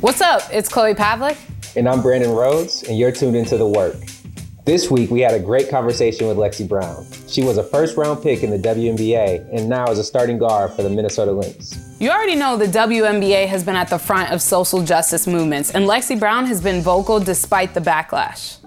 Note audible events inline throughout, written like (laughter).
What's up? It's Chloe Pavlik. And I'm Brandon Rhodes, and you're tuned into The Work. This week, we had a great conversation with Lexie Brown. She was a first round pick in the WNBA and now is a starting guard for the Minnesota Lynx. You already know the WNBA has been at the front of social justice movements, and Lexie Brown has been vocal despite the backlash.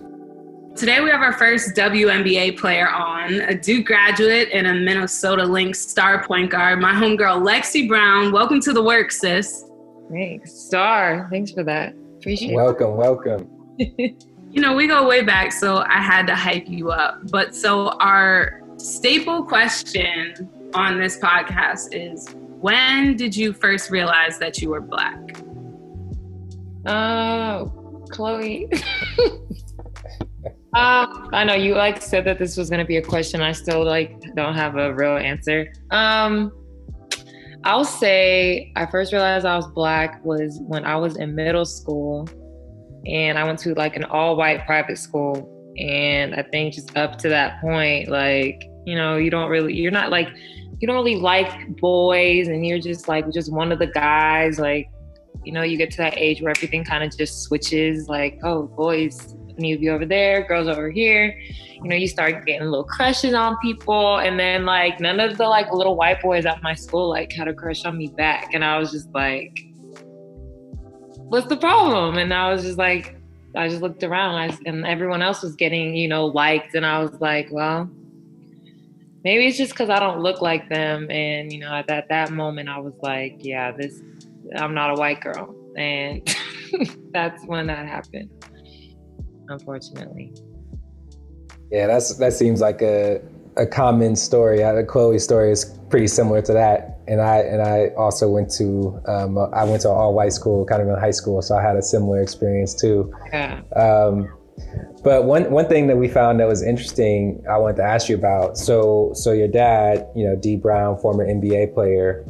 Today, we have our first WNBA player on, a Duke graduate and a Minnesota Lynx star point guard, my homegirl, Lexie Brown. Welcome to the work, sis. Thanks. Star. Thanks for that. Appreciate welcome, it. Welcome, welcome. (laughs) you know, we go way back, so I had to hype you up. But so our staple question on this podcast is when did you first realize that you were black? Oh, Chloe. Uh, (laughs) I know you like said that this was gonna be a question. I still like don't have a real answer. Um, I'll say I first realized I was black was when I was in middle school and I went to like an all white private school. And I think just up to that point, like, you know, you don't really, you're not like, you don't really like boys and you're just like, just one of the guys. Like, you know, you get to that age where everything kind of just switches like, oh, boys to be over there, girls over here you know, you start getting little crushes on people. And then like none of the like little white boys at my school like had a crush on me back. And I was just like, what's the problem? And I was just like, I just looked around and everyone else was getting, you know, liked. And I was like, well, maybe it's just because I don't look like them. And, you know, at that, that moment, I was like, yeah, this, I'm not a white girl. And (laughs) that's when that happened, unfortunately. Yeah, that's that seems like a a common story. The Chloe story is pretty similar to that. And I and I also went to um, I went to an all white school, kind of in high school, so I had a similar experience too. Yeah. Um, but one one thing that we found that was interesting, I wanted to ask you about. So so your dad, you know, Dee Brown, former NBA player,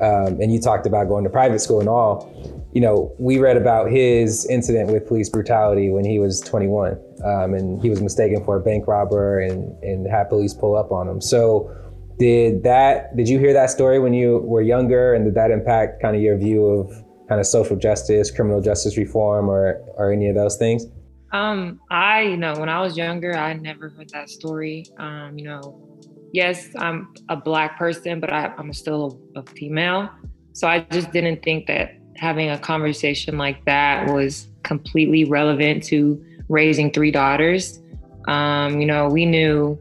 um, and you talked about going to private school and all you know, we read about his incident with police brutality when he was 21, um, and he was mistaken for a bank robber and and had police pull up on him. So, did that? Did you hear that story when you were younger, and did that impact kind of your view of kind of social justice, criminal justice reform, or or any of those things? Um, I, you know, when I was younger, I never heard that story. Um, you know, yes, I'm a black person, but I, I'm still a, a female, so I just didn't think that having a conversation like that was completely relevant to raising three daughters. Um, you know, we knew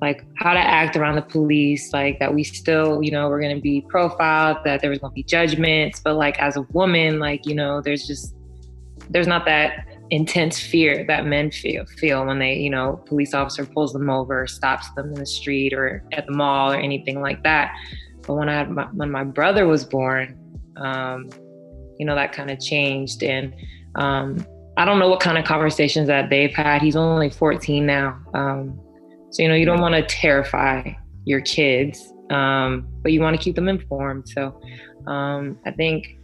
like how to act around the police, like that we still, you know, we're to be profiled, that there was to be judgments. But like as a woman, like, you know, there's just, there's not that intense fear that men feel feel when they, you know, police officer pulls them over, stops them in the street or at the mall or anything like that. But when I had my, when my brother was born, um, you know, that kind of changed. And um, I don't know what kind of conversations that they've had. He's only 14 now. Um, so, you know, you don't want to terrify your kids, um, but you want to keep them informed. So um, I think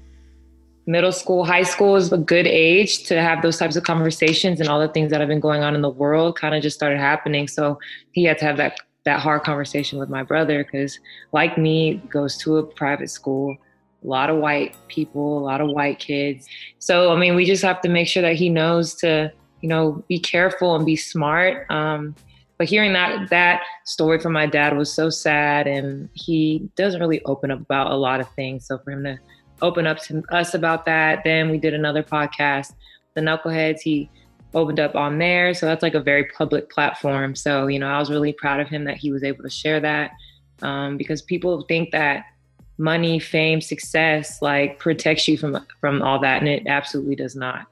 middle school, high school is a good age to have those types of conversations and all the things that have been going on in the world kind of just started happening. So he had to have that that hard conversation with my brother because like me goes to a private school a lot of white people, a lot of white kids. So, I mean, we just have to make sure that he knows to, you know, be careful and be smart. Um, but hearing that that story from my dad was so sad, and he doesn't really open up about a lot of things. So for him to open up to us about that, then we did another podcast, the Knuckleheads. He opened up on there, so that's like a very public platform. So you know, I was really proud of him that he was able to share that um, because people think that money, fame, success like protects you from from all that, and it absolutely does not.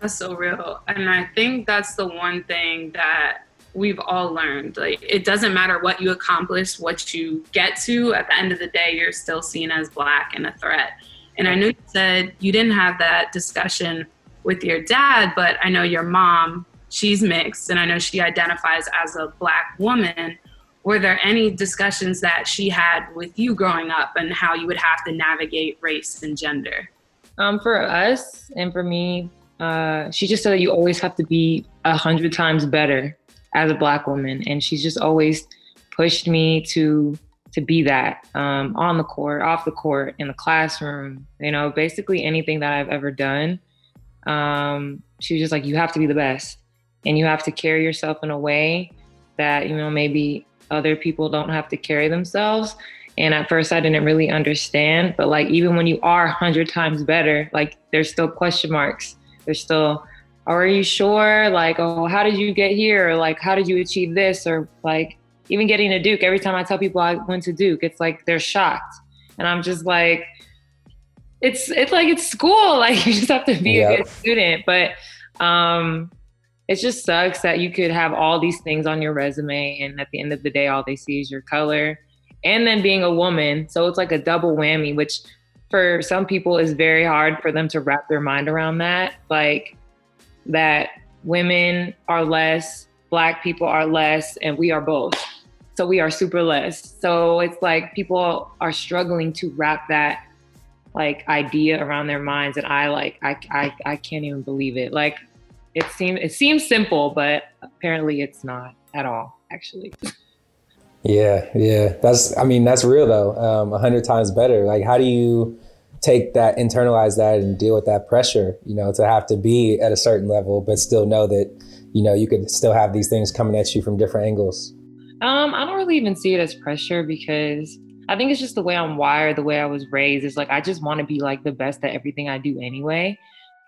That's so real, and I think that's the one thing that we've all learned. Like it doesn't matter what you accomplish, what you get to. At the end of the day, you're still seen as black and a threat. And I know you said you didn't have that discussion with your dad, but I know your mom, she's mixed, and I know she identifies as a black woman were there any discussions that she had with you growing up and how you would have to navigate race and gender? Um, for us and for me, uh, she just said that you always have to be a hundred times better as a black woman, and she's just always pushed me to to be that um, on the court, off the court, in the classroom, you know, basically anything that I've ever done. Um, she was just like, you have to be the best and you have to carry yourself in a way that, you know, maybe other people don't have to carry themselves. And at first I didn't really understand, but like, even when you are hundred times better, like there's still question marks. There's still, are you sure? Like, oh, how did you get here? Or like, how did you achieve this? Or like, even getting to Duke, every time I tell people I went to Duke, it's like they're shocked. And I'm just like, it's it's like it's school. (laughs) Like you just have to be yep. a good student. But um it just sucks that you could have all these things on your resume and at the end of the day all they see is your color. And then being a woman. So it's like a double whammy, which for some people is very hard for them to wrap their mind around that. Like that women are less, black people are less, and we are both. So we are super less. So it's like people are struggling to wrap that like idea around their minds and I like I I, I can't even believe it. Like it seems it seems simple, but apparently it's not at all, actually. (laughs) Yeah, yeah. That's I mean, that's real though. Um, a hundred times better. Like how do you take that, internalize that and deal with that pressure, you know, to have to be at a certain level, but still know that, you know, you could still have these things coming at you from different angles. Um, I don't really even see it as pressure because I think it's just the way I'm wired, the way I was raised. Is like I just want to be like the best at everything I do anyway.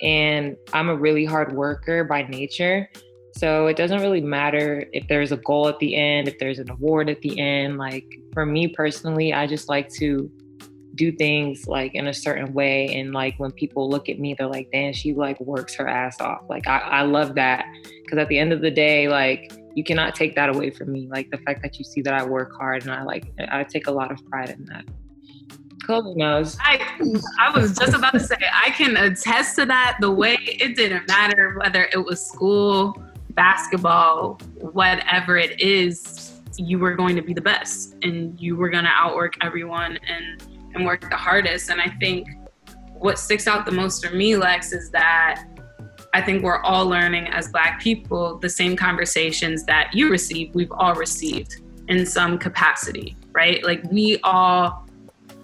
And I'm a really hard worker by nature. So it doesn't really matter if there's a goal at the end, if there's an award at the end. Like for me personally, I just like to do things like in a certain way. And like when people look at me, they're like, damn, she like works her ass off. Like I, I love that. Cause at the end of the day, like you cannot take that away from me. Like the fact that you see that I work hard and I like I take a lot of pride in that. Knows. I I was just about to say I can attest to that. The way it didn't matter whether it was school, basketball, whatever it is, you were going to be the best and you were going to outwork everyone and and work the hardest. And I think what sticks out the most for me, Lex, is that I think we're all learning as Black people the same conversations that you receive, we've all received in some capacity, right? Like we all,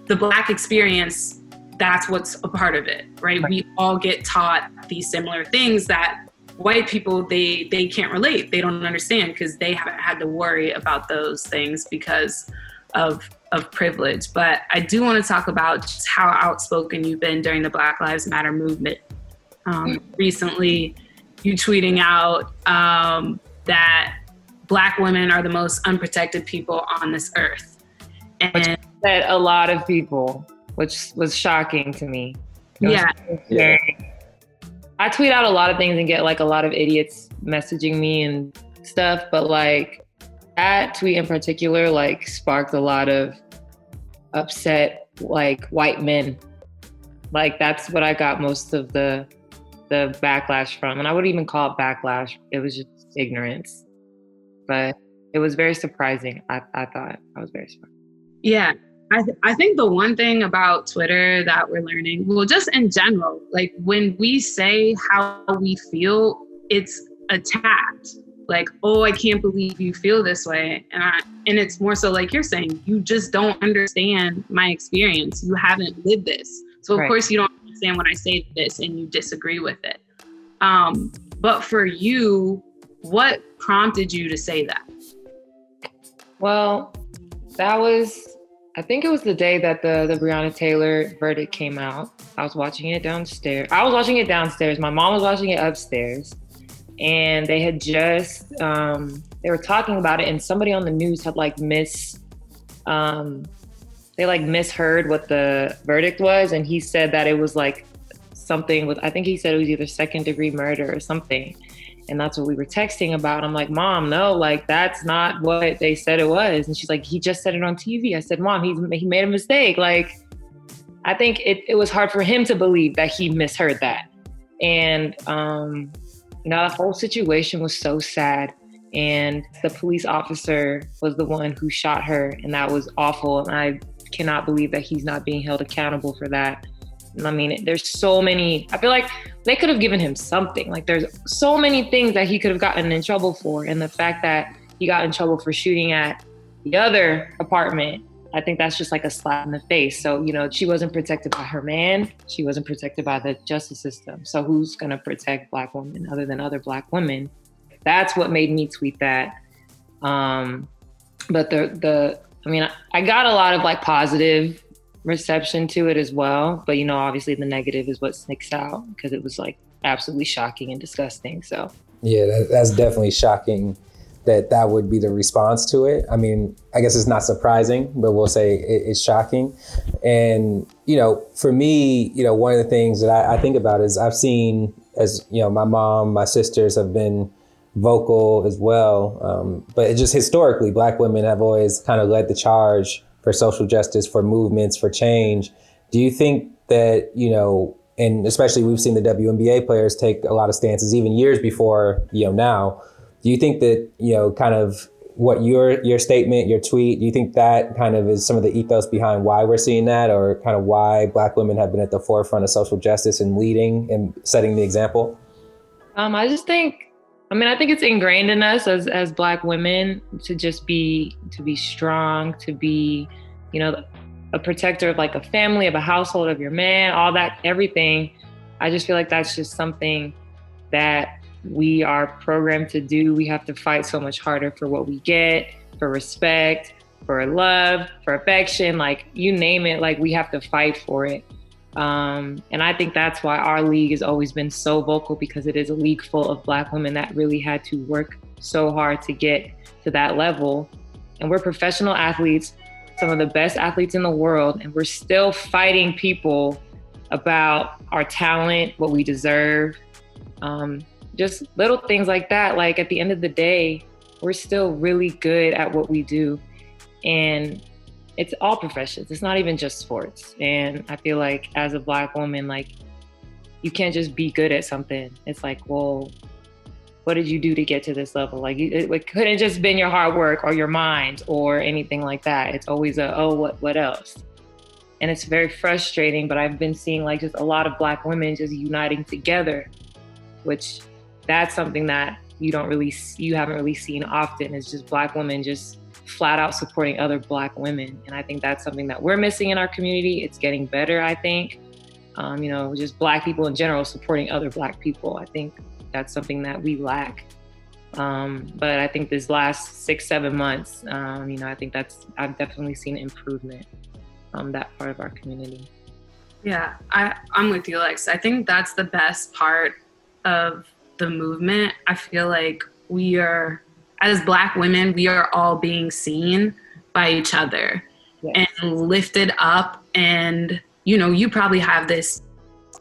the Black experience, that's what's a part of it, right? right. We all get taught these similar things that white people they they can't relate they don't understand because they haven't had to worry about those things because of of privilege but i do want to talk about just how outspoken you've been during the black lives matter movement um, recently you tweeting out um, that black women are the most unprotected people on this earth. And a lot of people, which was shocking to me. Yeah. yeah. I tweet out a lot of things and get like a lot of idiots messaging me and stuff, but like that tweet in particular like sparked a lot of upset like white men. Like that's what I got most of the the backlash from. And I wouldn't even call it backlash, it was just ignorance. But it was very surprising. I, I thought I was very surprised. Yeah. I, th- I think the one thing about Twitter that we're learning, well, just in general, like when we say how we feel, it's attacked. Like, oh, I can't believe you feel this way. And, I, and it's more so like you're saying, you just don't understand my experience. You haven't lived this. So, of right. course, you don't understand when I say this and you disagree with it. Um, but for you, what prompted you to say that? Well, that was, I think it was the day that the, the Breonna Taylor verdict came out. I was watching it downstairs. I was watching it downstairs. My mom was watching it upstairs. And they had just, um, they were talking about it, and somebody on the news had like miss, um, they like misheard what the verdict was and he said that it was like something with i think he said it was either second degree murder or something and that's what we were texting about. I'm like mom no like that's not what they said it was. And she's like he just said it on tv i said mom he's, he made a mistake. Like i think it, it was hard for him to believe that he misheard that. And um you know the whole situation was so sad. And the police officer was the one who shot her and that was awful. And i cannot believe that he's not being held accountable for that. I mean, there's so many. I feel like they could have given him something. Like, there's so many things that he could have gotten in trouble for. And the fact that he got in trouble for shooting at the other apartment I think that's just like a slap in the face. So, you know, she wasn't protected by her man. She wasn't protected by the justice system. So who's going to protect black women other than other black women? That's what made me tweet that. Um, but the, the, I mean, I got a lot of like positive reception to it as well. But, you know, obviously the negative is what sticks out because it was like absolutely shocking and disgusting. So, yeah, that, that's definitely shocking that that would be the response to it. I mean, I guess it's not surprising, but we'll say it, it's shocking. And, you know, for me, you know, one of the things that I, I think about is I've seen, as, you know, my mom, my sisters have been vocal as well. Um, but just historically, Black women have always kind of led the charge for social justice, for movements, for change. Do you think that, you know, and especially we've seen the WNBA players take a lot of stances even years before, you know, now do you think that you know kind of what your your statement, your tweet, do you think that kind of is some of the ethos behind why we're seeing that, or kind of why Black women have been at the forefront of social justice and leading and setting the example? Um, I just think, I mean, I think it's ingrained in us as as Black women to just be to be strong, to be, you know, a protector of like a family, of a household, of your man, all that, everything. I just feel like that's just something that we are programmed to do. We have to fight so much harder for what we get, for respect, for love, for affection, like you name it, like we have to fight for it. Um, and I think that's why our league has always been so vocal because it is a league full of Black women that really had to work so hard to get to that level. And we're professional athletes, some of the best athletes in the world, and we're still fighting people about our talent, what we deserve. Um, just little things like that. Like at the end of the day, we're still really good at what we do. And it's all professions. It's not even just sports. And I feel like as a black woman, like you can't just be good at something. It's like, well, what did you do to get to this level? Like it, it couldn't just been your hard work or your mind or anything like that. It's always a oh what what else? And it's very frustrating, but I've been seeing like just a lot of black women just uniting together, which that's something that you don't really you haven't really seen often is just black women just flat out supporting other black women. And i think that's something that we're missing in our community. It's getting better i think. Um, you know just black people in general supporting other black people. I think that's something that we lack. Um, but i think this last six seven months um, you know i think that's i've definitely seen improvement on that part of our community. Yeah I, i'm with you lex i think that's the best part of the movement, I feel like we are, as Black women, we are all being seen by each other yes. and lifted up. And, you know, you probably have this,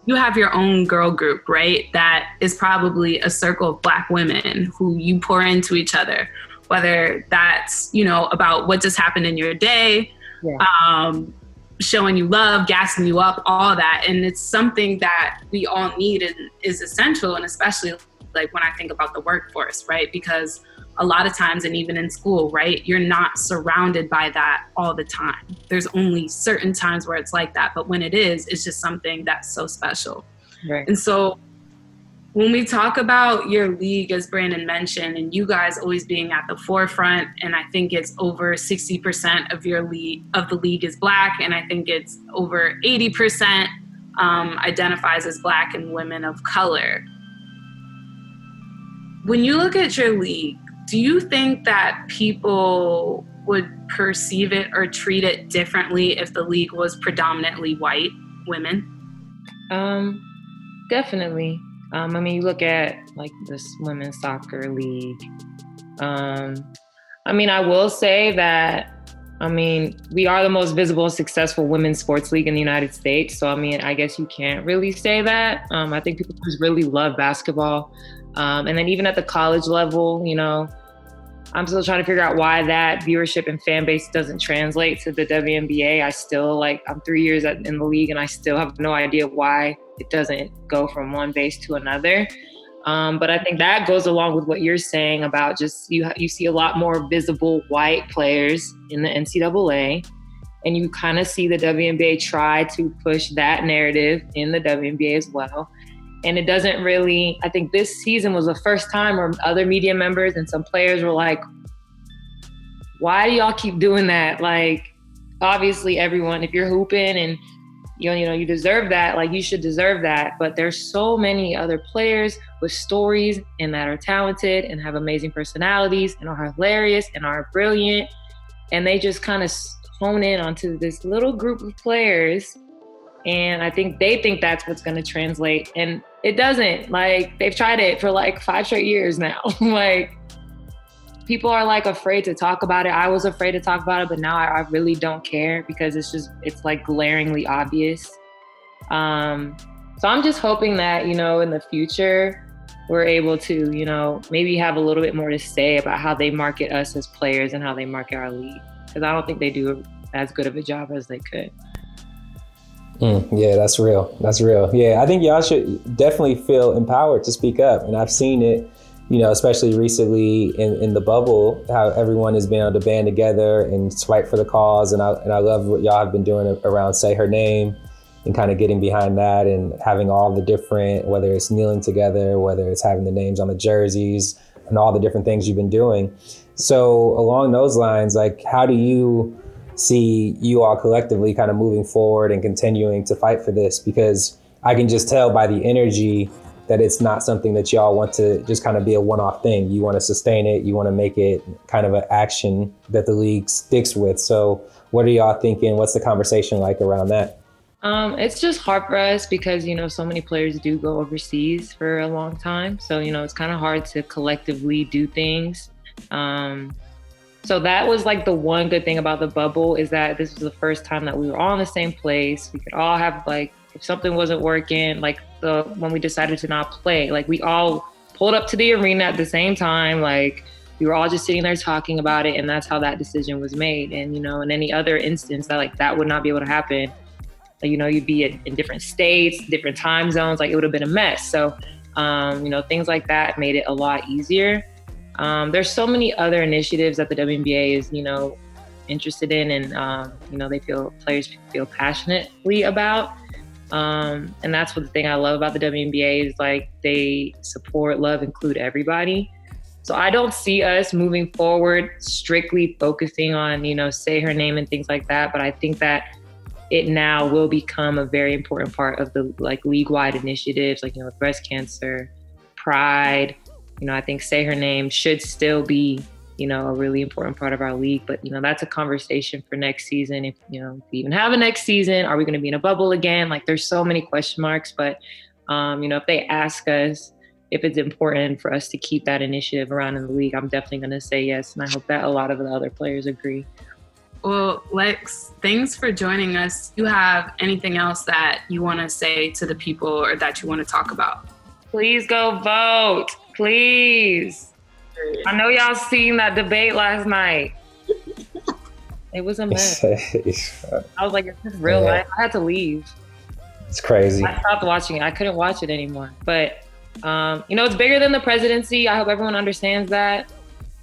you have your own girl group, right? That is probably a circle of Black women who you pour into each other, whether that's, you know, about what just happened in your day. Yeah. Um, showing you love, gassing you up, all that. And it's something that we all need and is essential. And especially like when I think about the workforce, right? Because a lot of times, and even in school, right, you're not surrounded by that all the time. There's only certain times where it's like that. But when it is, it's just something that's so special. Right. And so when we talk about your league, as Brandon mentioned, and you guys always being at the forefront, and I think it's over 60% of your league of the league is black, and I think it's over 80% um, identifies as black and women of color. When you look at your league, do you think that people would perceive it or treat it differently if the league was predominantly white women? Um, definitely. Um, I mean, you look at like this women's soccer league. Um, I mean, I will say that. I mean, we are the most visible and successful women's sports league in the United States. So, I mean, I guess you can't really say that. Um, I think people just really love basketball. Um, and then even at the college level, you know, I'm still trying to figure out why that viewership and fan base doesn't translate to the WNBA. I still like I'm three years in the league and I still have no idea why it doesn't go from one base to another. Um, but I think that goes along with what you're saying about just you you see a lot more visible white players in the NCAA, and you kind of see the WNBA try to push that narrative in the WNBA as well. And it doesn't really. I think this season was the first time where other media members and some players were like, "Why do y'all keep doing that? Like, obviously everyone, if you're hooping and you know, you know, you deserve that, like you should deserve that. But there's so many other players with stories and that are talented and have amazing personalities and are hilarious and are brilliant. And they just kind of hone in onto this little group of players. And I think they think that's what's going to translate. And it doesn't. Like they've tried it for like five straight years now. (laughs) like people are like afraid to talk about it. I was afraid to talk about it, but now I, I really don't care because it's just it's like glaringly obvious. Um, so I'm just hoping that you know in the future we're able to you know maybe have a little bit more to say about how they market us as players and how they market our league because I don't think they do as good of a job as they could. Mm, yeah, that's real. That's real. Yeah, I think y'all should definitely feel empowered to speak up, and I've seen it you know, especially recently in, in the bubble, how everyone has been able to band together and fight for the cause. And I, and I love what y'all have been doing around Say Her Name and kind of getting behind that and having all the different, whether it's kneeling together, whether it's having the names on the jerseys and all the different things you've been doing. So, along those lines, like, how do you see you all collectively kind of moving forward and continuing to fight for this? Because I can just tell by the energy that it's not something that y'all want to just kind of be a one-off thing. You want to sustain it. You want to make it kind of an action that the league sticks with. So, what are y'all thinking? What's the conversation like around that? Um, it's just hard for us because you know so many players do go overseas for a long time. So you know it's kind of hard to collectively do things. Um, so that was like the one good thing about the bubble is that this was the first time that we were all in the same place. We could all have like if something wasn't working, like the when we decided to not play, like we all pulled up to the arena at the same time, like we were all just sitting there talking about it, and that's how that decision was made. And you know, in any other instance, that like that would not be able to happen. Like, you know, you'd be in, in different states, different time zones, like it would have been a mess. So, um, you know, things like that made it a lot easier. Um, there's so many other initiatives that the WNBA is, you know, interested in, and um, you know, they feel players feel passionately about. Um, and that's what the thing I love about the WNBA is like they support, love, include everybody. So I don't see us moving forward strictly focusing on, you know, say her name and things like that. But I think that it now will become a very important part of the like league wide initiatives, like, you know, breast cancer, pride. You know, I think say her name should still be you know, a really important part of our league. But, you know, that's a conversation for next season. If, you know, if we even have a next season, are we going to be in a bubble again? Like there's so many question marks. But, um, you know, if they ask us if it's important for us to keep that initiative around in the league, I'm definitely going to say yes. And I hope that a lot of the other players agree. Well, Lex, thanks for joining us. Do you have anything else that you want to say to the people or that you want to talk about? Please go vote. Please. I know y'all seen that debate last night. It was a (laughs) mess. (laughs) I was like, "Is this real yeah. life?" I had to leave. It's crazy. I stopped watching it. I couldn't watch it anymore. But um, you know, it's bigger than the presidency. I hope everyone understands that.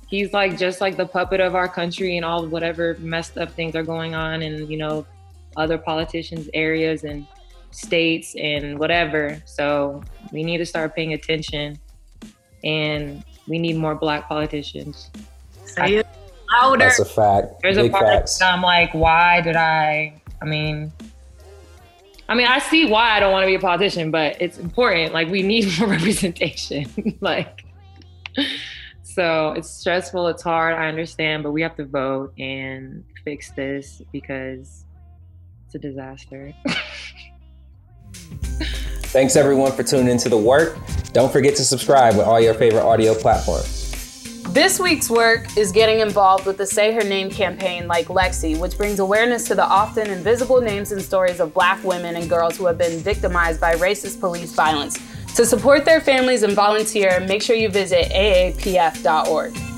He's like just like the puppet of our country and all whatever messed up things are going on in you know other politicians' areas and states and whatever. So we need to start paying attention and we need more black politicians. Say it louder. That's a fact. There's Big a part facts. I'm like, why did I? I mean, I mean, I see why I don't want to be a politician, but it's important. Like, we need (laughs) more representation. (laughs) like, so it's stressful. It's hard. I understand, but we have to vote and fix this because it's a disaster. (laughs) Thanks everyone for tuning into the work. Don't forget to subscribe with all your favorite audio platforms. This week's work is getting involved with the Say Her Name campaign like Lexie, which brings awareness to the often invisible names and stories of black women and girls who have been victimized by racist police violence. To support their families and volunteer, make sure you visit aapf.org.